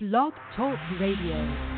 Blog Talk Radio.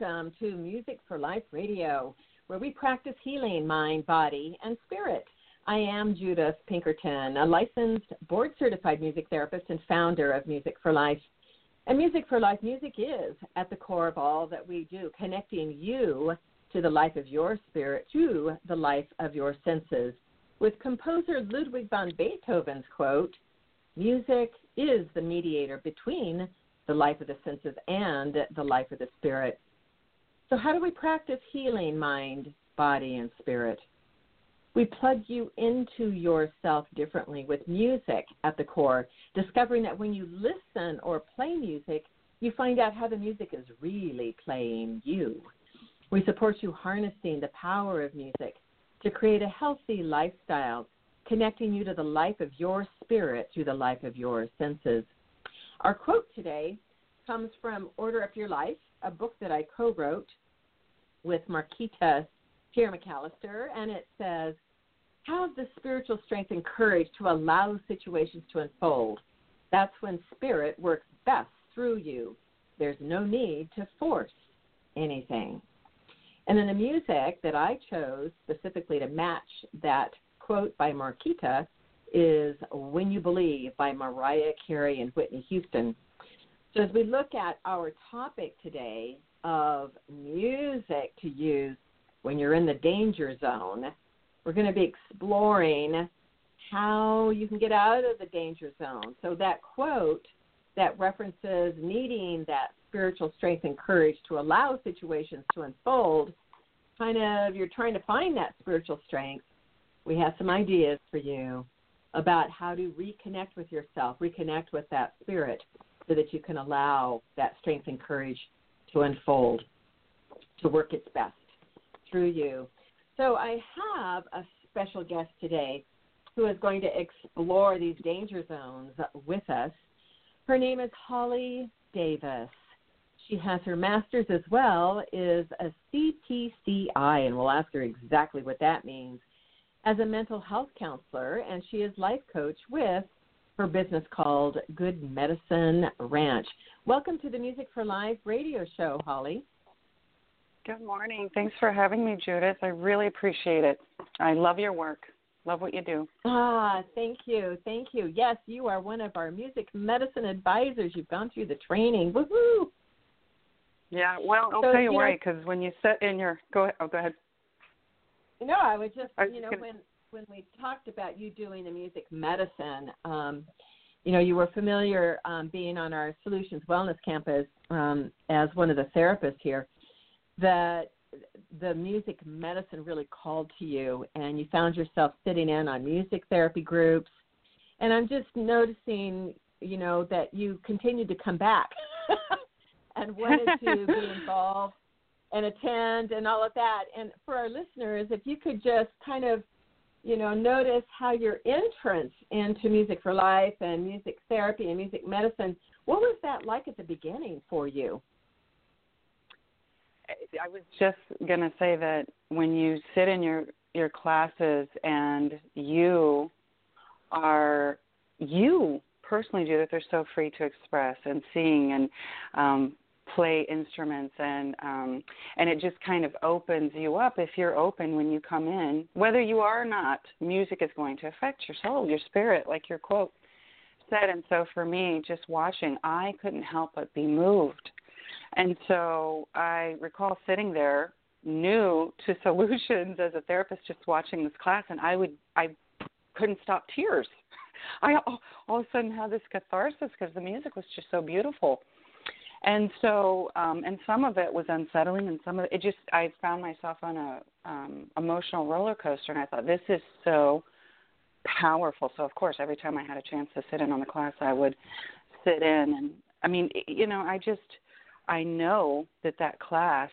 Welcome to Music for Life Radio, where we practice healing mind, body, and spirit. I am Judith Pinkerton, a licensed board certified music therapist and founder of Music for Life. And Music for Life music is at the core of all that we do, connecting you to the life of your spirit through the life of your senses. With composer Ludwig van Beethoven's quote, Music is the mediator between the life of the senses and the life of the spirit. So, how do we practice healing mind, body, and spirit? We plug you into yourself differently with music at the core, discovering that when you listen or play music, you find out how the music is really playing you. We support you harnessing the power of music to create a healthy lifestyle, connecting you to the life of your spirit through the life of your senses. Our quote today comes from Order Up Your Life, a book that I co wrote with Marquita Pierre McAllister, and it says, Have the spiritual strength and courage to allow situations to unfold. That's when spirit works best through you. There's no need to force anything. And then the music that I chose specifically to match that quote by Marquita is When You Believe by Mariah Carey and Whitney Houston. So, as we look at our topic today of music to use when you're in the danger zone, we're going to be exploring how you can get out of the danger zone. So, that quote that references needing that spiritual strength and courage to allow situations to unfold, kind of you're trying to find that spiritual strength. We have some ideas for you about how to reconnect with yourself, reconnect with that spirit, so that you can allow that strength and courage to unfold, to work its best through you. So I have a special guest today who is going to explore these danger zones with us. Her name is Holly Davis. She has her master's as well, is a CPCI, and we'll ask her exactly what that means as a mental health counselor, and she is life coach with her business called Good Medicine Ranch. Welcome to the Music for Life radio show, Holly. Good morning. Thanks for having me, Judith. I really appreciate it. I love your work. Love what you do. Ah, thank you. Thank you. Yes, you are one of our music medicine advisors. You've gone through the training. Woohoo! Yeah, well, I'll so, tell you, you why, because when you sit in your go ahead. Oh, go ahead. No, I was just, I you know, gonna... when when we talked about you doing the music medicine, um, you know, you were familiar um, being on our Solutions Wellness Campus um, as one of the therapists here. That the music medicine really called to you, and you found yourself sitting in on music therapy groups. And I'm just noticing, you know, that you continued to come back and wanted to be involved and attend and all of that. And for our listeners, if you could just kind of, you know, notice how your entrance into Music for Life and music therapy and music medicine, what was that like at the beginning for you? I was just going to say that when you sit in your your classes and you are you personally, Judith, are so free to express and sing and um, play instruments and um and it just kind of opens you up if you're open when you come in. Whether you are or not music is going to affect your soul your spirit like your quote said. And so for me just watching i couldn't help but be moved. And so i recall sitting there new to solutions as a therapist just watching this class and i would i couldn't stop tears. I all, all of a sudden had this catharsis because the music was just so beautiful and so um and some of it was unsettling and some of it, it just i found myself on a um emotional roller coaster and i thought this is so powerful. So of course every time i had a chance to sit in on the class i would sit in and i mean you know i just i know that that class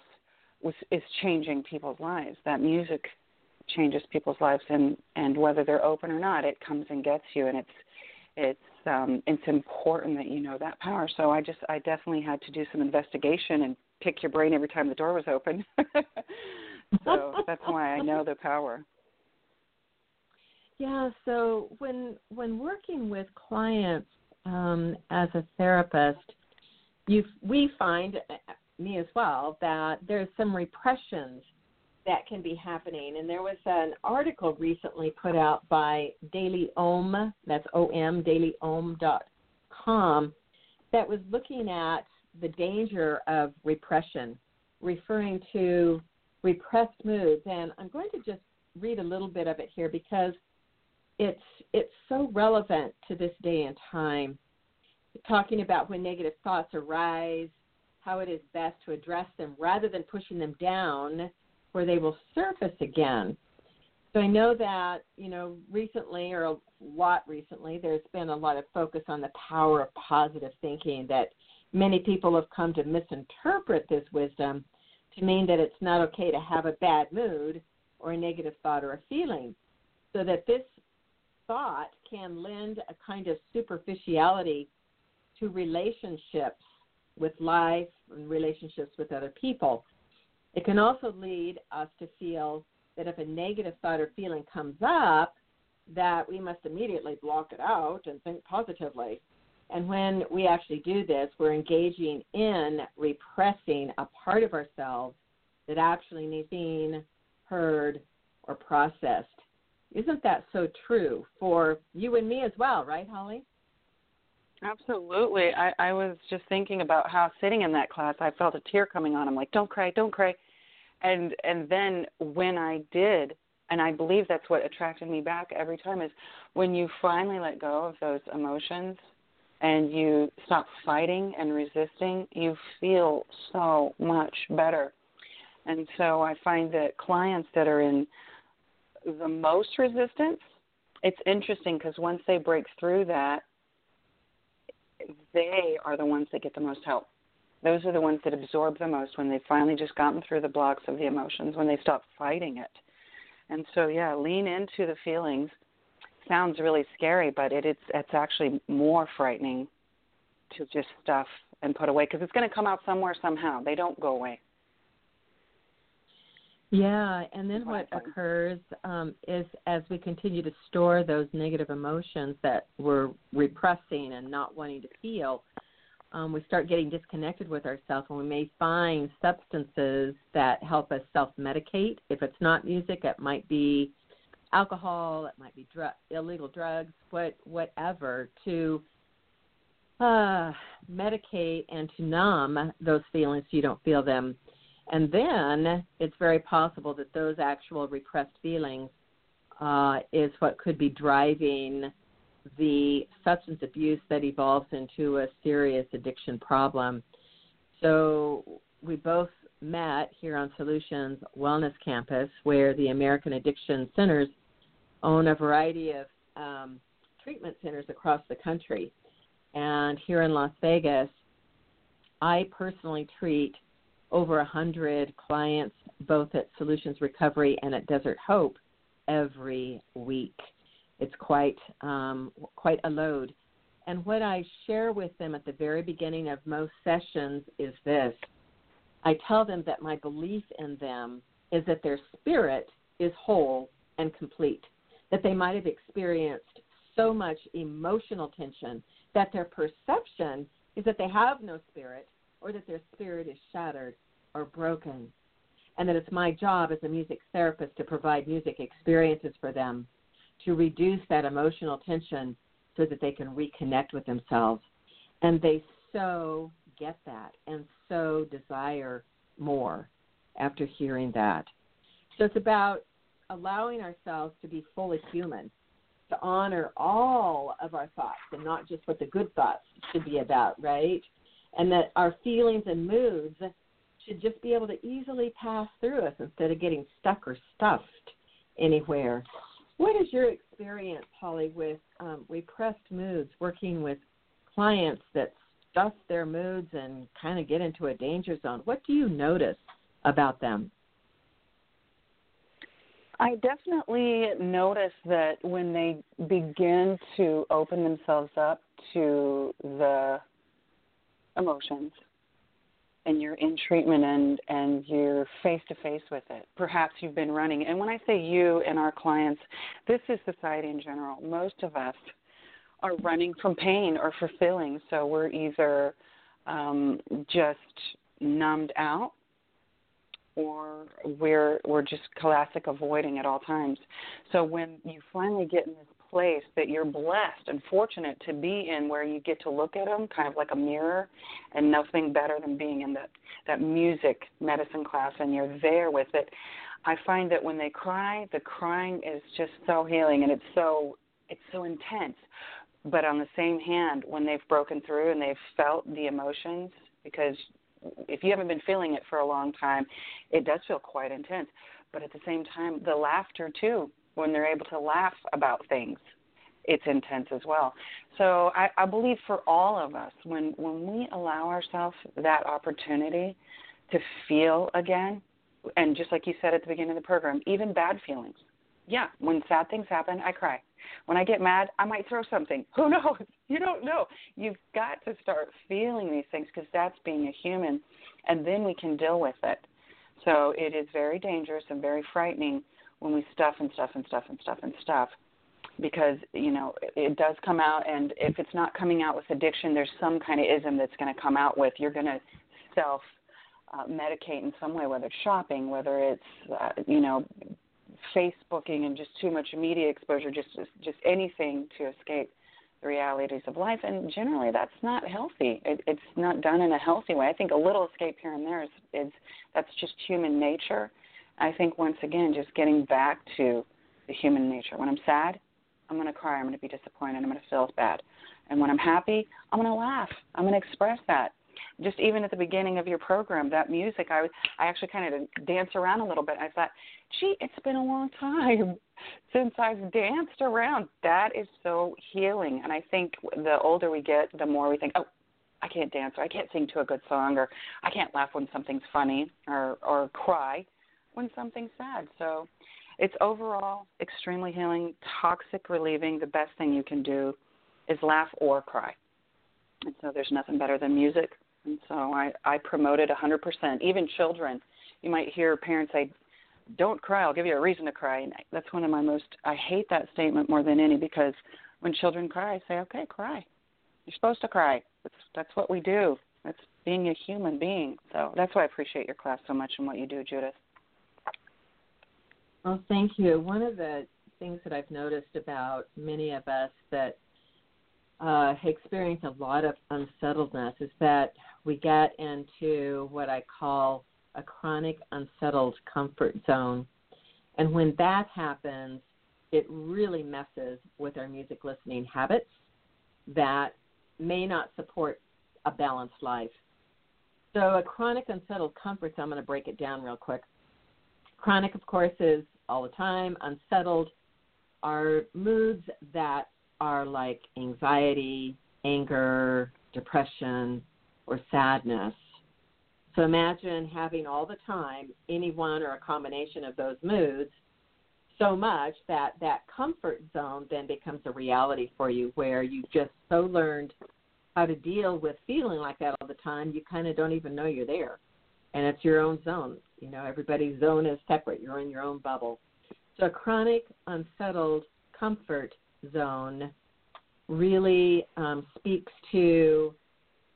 was is changing people's lives. That music changes people's lives and and whether they're open or not it comes and gets you and it's it's um, it's important that you know that power. So I just I definitely had to do some investigation and pick your brain every time the door was open. so that's why I know the power. Yeah. So when when working with clients um, as a therapist, you we find me as well that there's some repressions that can be happening. And there was an article recently put out by Daily Om, that's O-M, dailyom.com, that was looking at the danger of repression, referring to repressed moods. And I'm going to just read a little bit of it here because it's it's so relevant to this day and time. Talking about when negative thoughts arise, how it is best to address them rather than pushing them down where they will surface again. So I know that, you know, recently or a lot recently, there's been a lot of focus on the power of positive thinking that many people have come to misinterpret this wisdom to mean that it's not okay to have a bad mood or a negative thought or a feeling. So that this thought can lend a kind of superficiality to relationships with life and relationships with other people. It can also lead us to feel that if a negative thought or feeling comes up, that we must immediately block it out and think positively. And when we actually do this, we're engaging in repressing a part of ourselves that actually needs seen, heard, or processed. Isn't that so true for you and me as well, right, Holly? Absolutely. I, I was just thinking about how sitting in that class I felt a tear coming on. I'm like, Don't cry, don't cry and and then when I did and I believe that's what attracted me back every time is when you finally let go of those emotions and you stop fighting and resisting, you feel so much better. And so I find that clients that are in the most resistance, it's interesting because once they break through that, they are the ones that get the most help. Those are the ones that absorb the most when they've finally just gotten through the blocks of the emotions, when they stop fighting it. And so, yeah, lean into the feelings. Sounds really scary, but it, it's it's actually more frightening to just stuff and put away because it's going to come out somewhere somehow. They don't go away. Yeah, and then what occurs um, is as we continue to store those negative emotions that we're repressing and not wanting to feel, um, we start getting disconnected with ourselves, and we may find substances that help us self medicate. If it's not music, it might be alcohol, it might be dr- illegal drugs, what whatever to uh, medicate and to numb those feelings so you don't feel them. And then it's very possible that those actual repressed feelings uh, is what could be driving the substance abuse that evolves into a serious addiction problem. So we both met here on Solutions Wellness Campus, where the American Addiction Centers own a variety of um, treatment centers across the country. And here in Las Vegas, I personally treat over a 100 clients both at Solutions Recovery and at Desert Hope every week it's quite um, quite a load. And what I share with them at the very beginning of most sessions is this: I tell them that my belief in them is that their spirit is whole and complete, that they might have experienced so much emotional tension that their perception is that they have no spirit or that their spirit is shattered or broken, and that it's my job as a music therapist to provide music experiences for them to reduce that emotional tension so that they can reconnect with themselves. And they so get that and so desire more after hearing that. So it's about allowing ourselves to be fully human, to honor all of our thoughts and not just what the good thoughts should be about, right? And that our feelings and moods should just be able to easily pass through us instead of getting stuck or stuffed anywhere. What is your experience, Holly, with um, repressed moods, working with clients that stuff their moods and kind of get into a danger zone? What do you notice about them? I definitely notice that when they begin to open themselves up to the emotions and you're in treatment and and you're face to face with it. Perhaps you've been running. And when i say you and our clients this is society in general. Most of us are running from pain or for feeling. So we're either um, just numbed out or we're we're just classic avoiding at all times. So when you finally get in this place that you're blessed and fortunate to be in where you get to look at them kind of like a mirror and nothing better than being in that that music medicine class and you're there with it i find that when they cry the crying is just so healing and it's so it's so intense but on the same hand when they've broken through and they've felt the emotions because if you haven't been feeling it for a long time, it does feel quite intense. But at the same time, the laughter too, when they're able to laugh about things, it's intense as well. So I, I believe for all of us, when when we allow ourselves that opportunity to feel again, and just like you said at the beginning of the program, even bad feelings. Yeah, when sad things happen, I cry. When I get mad, I might throw something. Who knows? You don't know. You've got to start feeling these things because that's being a human, and then we can deal with it. So it is very dangerous and very frightening when we stuff and stuff and stuff and stuff and stuff because you know it does come out and if it's not coming out with addiction there's some kind of ism that's going to come out with you're going to self uh, medicate in some way whether it's shopping whether it's uh, you know Facebooking and just too much media exposure, just just anything to escape the realities of life. And generally, that's not healthy. It, it's not done in a healthy way. I think a little escape here and there is, is that's just human nature. I think once again, just getting back to the human nature. When I'm sad, I'm going to cry. I'm going to be disappointed. I'm going to feel bad. And when I'm happy, I'm going to laugh. I'm going to express that just even at the beginning of your program, that music, I was, I actually kind of dance around a little bit. I thought, gee, it's been a long time since I've danced around. That is so healing, and I think the older we get, the more we think, oh, I can't dance, or I can't sing to a good song, or I can't laugh when something's funny, or or cry when something's sad. So it's overall extremely healing, toxic relieving. The best thing you can do is laugh or cry. And so there's nothing better than music and so I, I promote it 100%. Even children, you might hear parents say, don't cry, I'll give you a reason to cry. And that's one of my most, I hate that statement more than any because when children cry, I say, okay, cry. You're supposed to cry. That's, that's what we do. That's being a human being. So that's why I appreciate your class so much and what you do, Judith. Well, thank you. One of the things that I've noticed about many of us that uh, experience a lot of unsettledness is that we get into what I call a chronic unsettled comfort zone. And when that happens, it really messes with our music listening habits that may not support a balanced life. So, a chronic unsettled comfort zone, I'm going to break it down real quick. Chronic, of course, is all the time. Unsettled are moods that are like anxiety, anger, depression, or sadness. So imagine having all the time any one or a combination of those moods so much that that comfort zone then becomes a reality for you where you just so learned how to deal with feeling like that all the time you kind of don't even know you're there and it's your own zone you know everybody's zone is separate you're in your own bubble so a chronic unsettled comfort zone really um, speaks to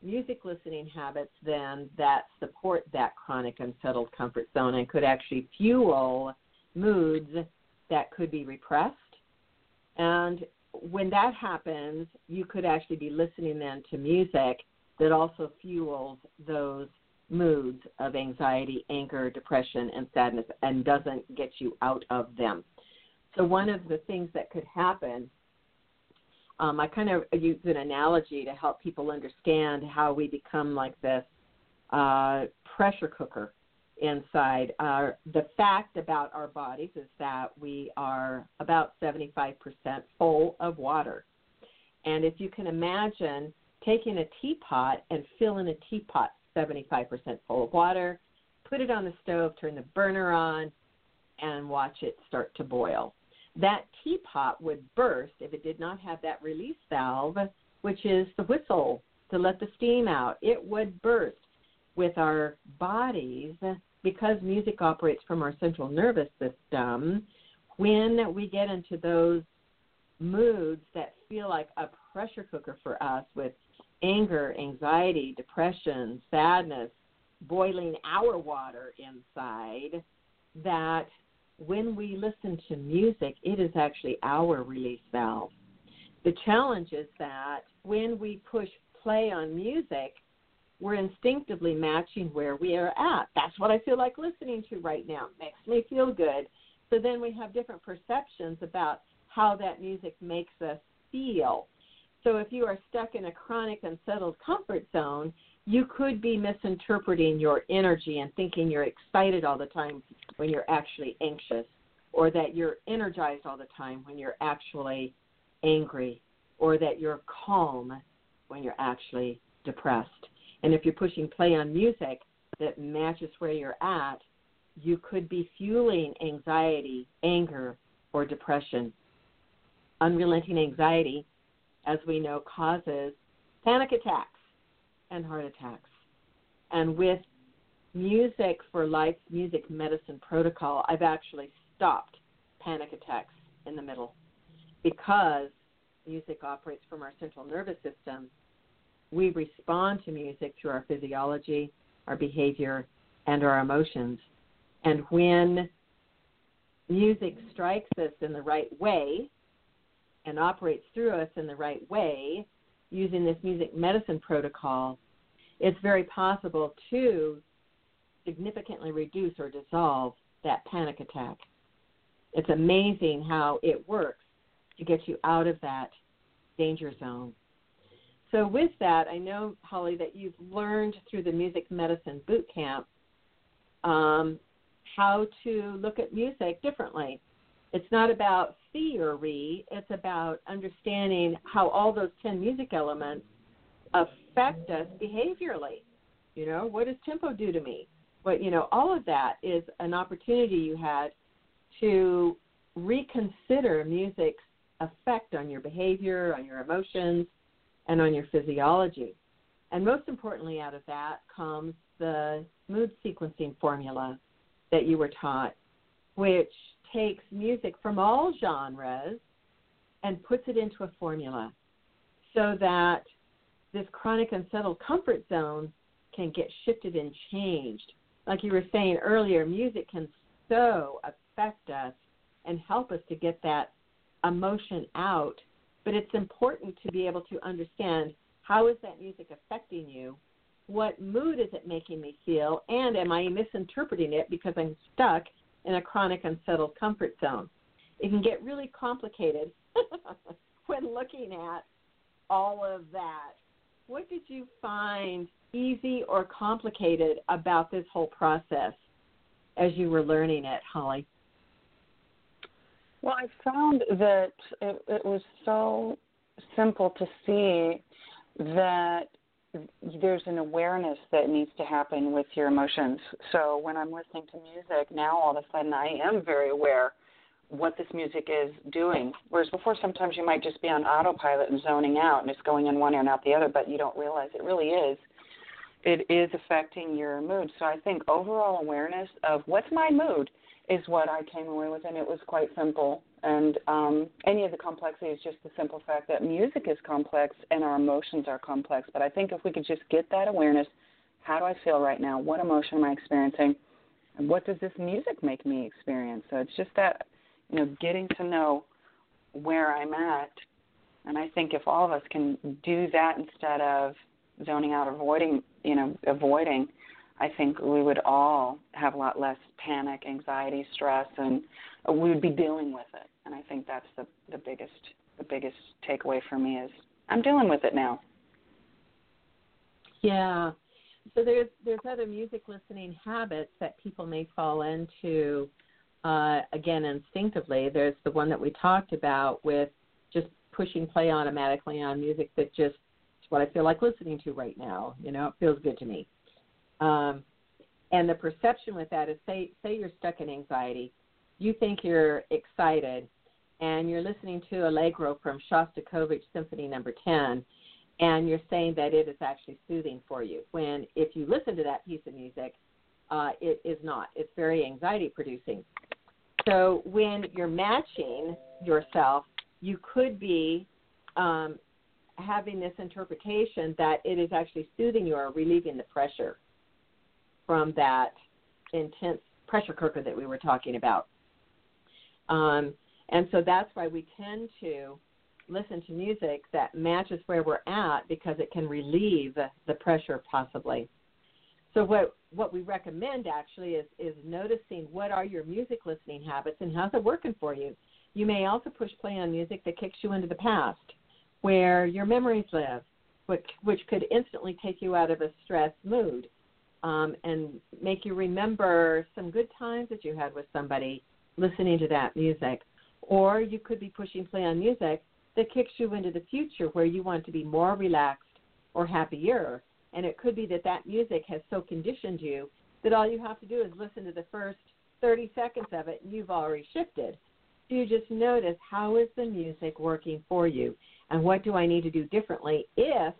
music listening habits then that support that chronic unsettled comfort zone and could actually fuel moods that could be repressed. And when that happens, you could actually be listening then to music that also fuels those moods of anxiety, anger, depression, and sadness and doesn't get you out of them. So, one of the things that could happen, um, I kind of use an analogy to help people understand how we become like this uh, pressure cooker inside. Uh, the fact about our bodies is that we are about 75% full of water. And if you can imagine taking a teapot and filling a teapot 75% full of water, put it on the stove, turn the burner on, and watch it start to boil. That teapot would burst if it did not have that release valve, which is the whistle to let the steam out. It would burst with our bodies because music operates from our central nervous system. When we get into those moods that feel like a pressure cooker for us with anger, anxiety, depression, sadness, boiling our water inside, that when we listen to music, it is actually our release valve. The challenge is that when we push play on music, we're instinctively matching where we are at. That's what I feel like listening to right now. Makes me feel good. So then we have different perceptions about how that music makes us feel. So if you are stuck in a chronic unsettled comfort zone, you could be misinterpreting your energy and thinking you're excited all the time when you're actually anxious, or that you're energized all the time when you're actually angry, or that you're calm when you're actually depressed. And if you're pushing play on music that matches where you're at, you could be fueling anxiety, anger, or depression. Unrelenting anxiety as we know, causes panic attacks and heart attacks. And with Music for Life Music Medicine Protocol, I've actually stopped panic attacks in the middle because music operates from our central nervous system. We respond to music through our physiology, our behavior, and our emotions. And when music strikes us in the right way, and operates through us in the right way using this music medicine protocol, it's very possible to significantly reduce or dissolve that panic attack. It's amazing how it works to get you out of that danger zone. So, with that, I know, Holly, that you've learned through the Music Medicine Boot Camp um, how to look at music differently it's not about theory, it's about understanding how all those 10 music elements affect us behaviorally. You know, what does tempo do to me? But, you know, all of that is an opportunity you had to reconsider music's effect on your behavior, on your emotions, and on your physiology. And most importantly, out of that comes the mood sequencing formula that you were taught, which takes music from all genres and puts it into a formula so that this chronic unsettled comfort zone can get shifted and changed. Like you were saying earlier, music can so affect us and help us to get that emotion out. But it's important to be able to understand how is that music affecting you? What mood is it making me feel? And am I misinterpreting it because I'm stuck in a chronic unsettled comfort zone. It can get really complicated when looking at all of that. What did you find easy or complicated about this whole process as you were learning it, Holly? Well, I found that it, it was so simple to see that there's an awareness that needs to happen with your emotions. So when I'm listening to music, now all of a sudden I am very aware what this music is doing. Whereas before, sometimes you might just be on autopilot and zoning out and it's going in one ear and out the other, but you don't realize it really is. It is affecting your mood. So I think overall awareness of what's my mood is what I came away with, and it was quite simple. And um, any of the complexity is just the simple fact that music is complex and our emotions are complex. But I think if we could just get that awareness, how do I feel right now? What emotion am I experiencing? And what does this music make me experience? So it's just that, you know, getting to know where I'm at. And I think if all of us can do that instead of zoning out, avoiding, you know, avoiding, I think we would all have a lot less panic, anxiety, stress, and we would be dealing with it. And I think that's the the biggest the biggest takeaway for me is I'm dealing with it now. Yeah. So there's there's other music listening habits that people may fall into uh, again instinctively. There's the one that we talked about with just pushing play automatically on music that just what I feel like listening to right now. You know, it feels good to me. Um, and the perception with that is say say you're stuck in anxiety, you think you're excited, and you're listening to Allegro from Shostakovich Symphony Number no. 10, and you're saying that it is actually soothing for you. When if you listen to that piece of music, uh, it is not. It's very anxiety producing. So when you're matching yourself, you could be um, having this interpretation that it is actually soothing you or relieving the pressure from that intense pressure cooker that we were talking about. Um, and so that's why we tend to listen to music that matches where we're at because it can relieve the pressure possibly. So what what we recommend actually is is noticing what are your music listening habits and how's it working for you. You may also push play on music that kicks you into the past, where your memories live, which which could instantly take you out of a stressed mood um, and make you remember some good times that you had with somebody listening to that music. Or you could be pushing play on music that kicks you into the future where you want to be more relaxed or happier. And it could be that that music has so conditioned you that all you have to do is listen to the first 30 seconds of it and you've already shifted. So you just notice how is the music working for you and what do I need to do differently if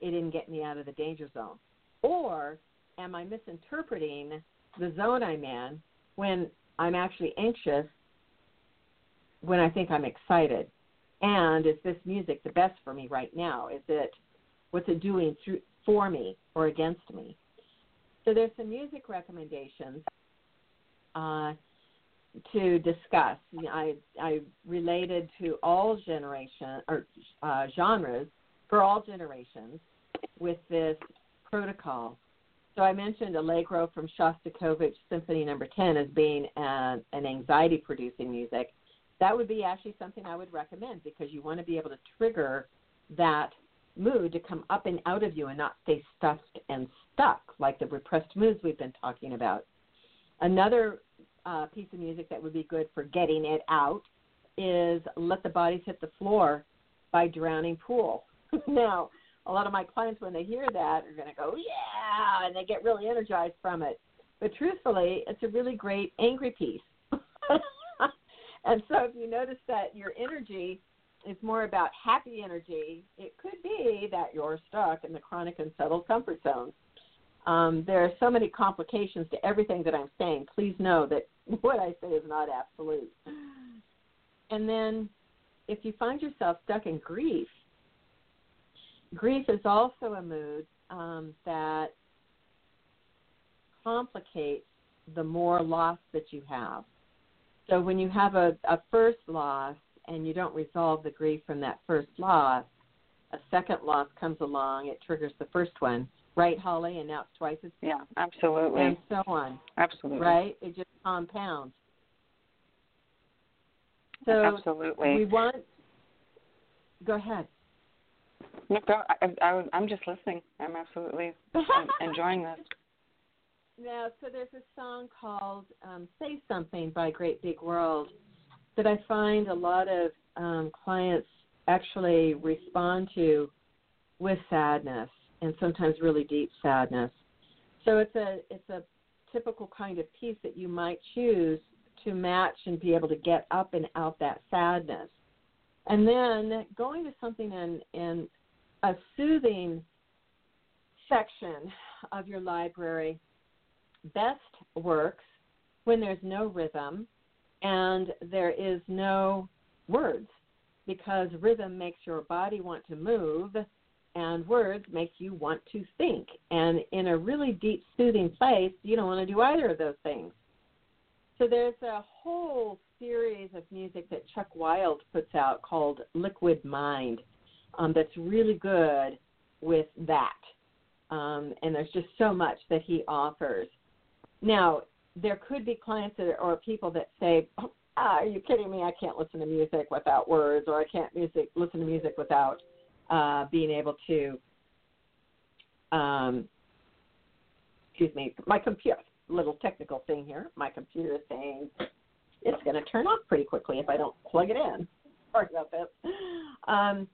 it didn't get me out of the danger zone? Or am I misinterpreting the zone I'm in when I'm actually anxious when I think I'm excited? And is this music the best for me right now? Is it what's it doing through for me or against me? So there's some music recommendations uh, to discuss. I I related to all generation or uh, genres for all generations with this protocol so I mentioned Allegro from Shostakovich Symphony Number no. 10 as being an, an anxiety producing music. That would be actually something I would recommend because you want to be able to trigger that mood to come up and out of you and not stay stuffed and stuck like the repressed moods we've been talking about. Another uh, piece of music that would be good for getting it out is Let the Bodies Hit the Floor by Drowning Pool. now, a lot of my clients when they hear that are going to go yeah and they get really energized from it. But truthfully it's a really great angry piece. And so if you notice that your energy is more about happy energy it could be that you're stuck in the chronic unsettled comfort zone um, there are so many complications to everything that i'm saying please know that what i say is not absolute and then if you find yourself stuck in grief grief is also a mood um, that complicates the more loss that you have. So when you have a, a first loss and you don't resolve the grief from that first loss, a second loss comes along, it triggers the first one. Right, Holly? And now it's twice as Yeah, absolutely. And so on. Absolutely. Right? It just compounds. So absolutely. we want go ahead. No, go. I, I, I'm just listening. I'm absolutely enjoying this. Now, so there's a song called um, "Say Something" by Great Big World that I find a lot of um, clients actually respond to with sadness and sometimes really deep sadness. So it's a it's a typical kind of piece that you might choose to match and be able to get up and out that sadness. And then going to something in in a soothing section of your library best works when there's no rhythm and there is no words because rhythm makes your body want to move and words make you want to think. And in a really deep, soothing place, you don't want to do either of those things. So there's a whole series of music that Chuck Wild puts out called Liquid Mind um, that's really good with that. Um, and there's just so much that he offers. Now, there could be clients that, or people that say, oh, are you kidding me? I can't listen to music without words, or I can't music listen to music without uh, being able to. Um, excuse me, my computer. Little technical thing here. My computer is saying it's going to turn off pretty quickly if I don't plug it in. Sorry about that. Um,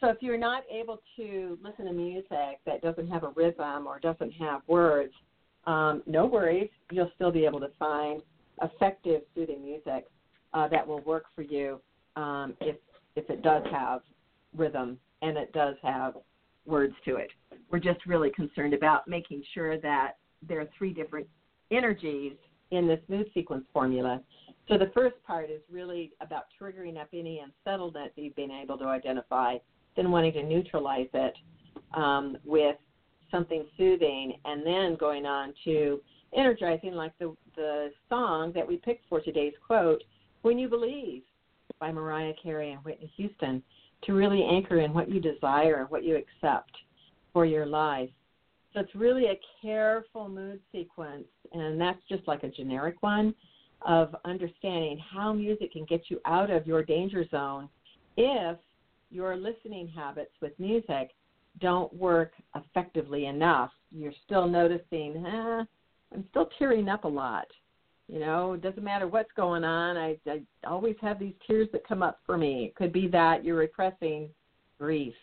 so if you're not able to listen to music that doesn't have a rhythm or doesn't have words, um, no worries. You'll still be able to find effective soothing music uh, that will work for you um, if if it does have rhythm and it does have words to it. We're just really concerned about making sure that there are three different energies in this mood sequence formula. So the first part is really about triggering up any unsettledness you've been able to identify, then wanting to neutralize it um, with something soothing, and then going on to energizing, like the the song that we picked for today's quote, "When You Believe" by Mariah Carey and Whitney Houston, to really anchor in what you desire and what you accept for your life. So it's really a careful mood sequence, and that's just like a generic one of understanding how music can get you out of your danger zone if your listening habits with music don't work effectively enough. You're still noticing, eh, I'm still tearing up a lot. You know, it doesn't matter what's going on. I, I always have these tears that come up for me. It could be that you're repressing grief.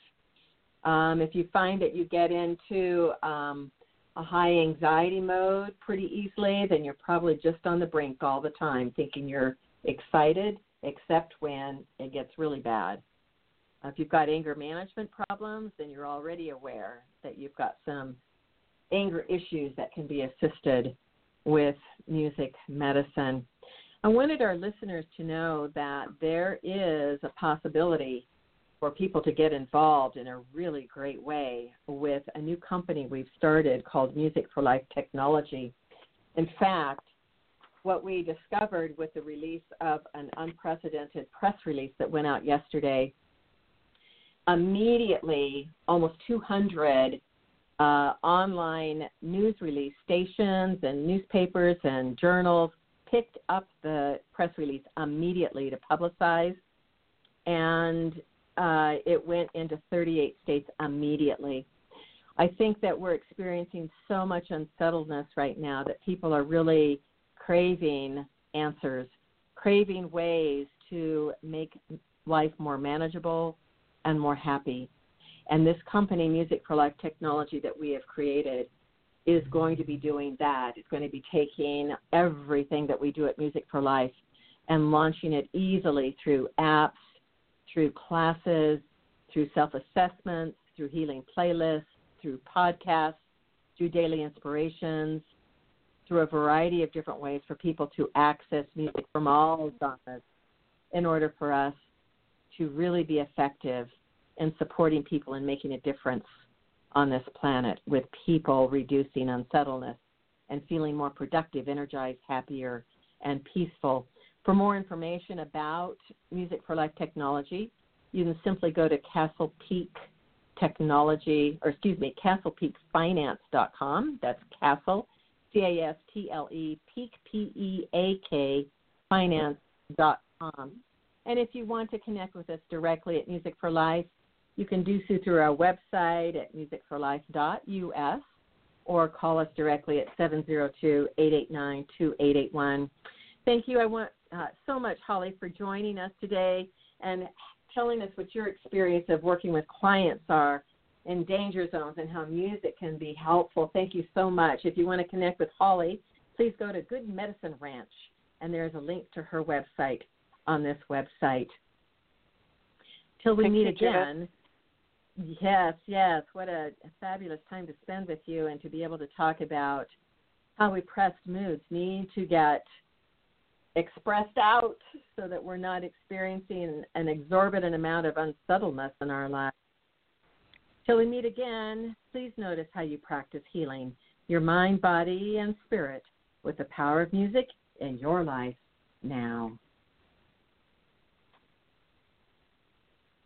Um, if you find that you get into um, a high anxiety mode pretty easily, then you're probably just on the brink all the time, thinking you're excited, except when it gets really bad. If you've got anger management problems, then you're already aware that you've got some anger issues that can be assisted with music medicine. I wanted our listeners to know that there is a possibility for people to get involved in a really great way with a new company we've started called Music for Life Technology. In fact, what we discovered with the release of an unprecedented press release that went out yesterday, immediately almost 200 uh, online news release stations and newspapers and journals picked up the press release immediately to publicize, and uh, it went into 38 states immediately. I think that we're experiencing so much unsettledness right now that people are really craving answers, craving ways to make life more manageable and more happy. And this company, Music for Life Technology, that we have created, is going to be doing that. It's going to be taking everything that we do at Music for Life and launching it easily through apps, through classes, through self assessments, through healing playlists, through podcasts, through daily inspirations, through a variety of different ways for people to access music from all genres in order for us to really be effective and supporting people and making a difference on this planet with people reducing unsettledness and feeling more productive, energized, happier, and peaceful. For more information about Music for Life technology, you can simply go to Castle Peak Technology, or excuse me, CastlePeakFinance.com. That's Castle, C A S T L E, Peak, P E A K, Finance.com. And if you want to connect with us directly at Music for Life, you can do so through our website at musicforlife.us or call us directly at 702-889-2881. Thank you. I want uh, so much, Holly, for joining us today and telling us what your experience of working with clients are in danger zones and how music can be helpful. Thank you so much. If you want to connect with Holly, please go to Good Medicine Ranch, and there's a link to her website on this website. Till we Thank meet again. Yes, yes. What a, fabulous time to spend with you and to be able to talk about how repressed moods need to get expressed out so that we're not experiencing an exorbitant amount of unsettledness in our lives. Till we meet again, please notice how you practice healing your mind, body, and spirit with the power of music in your life now.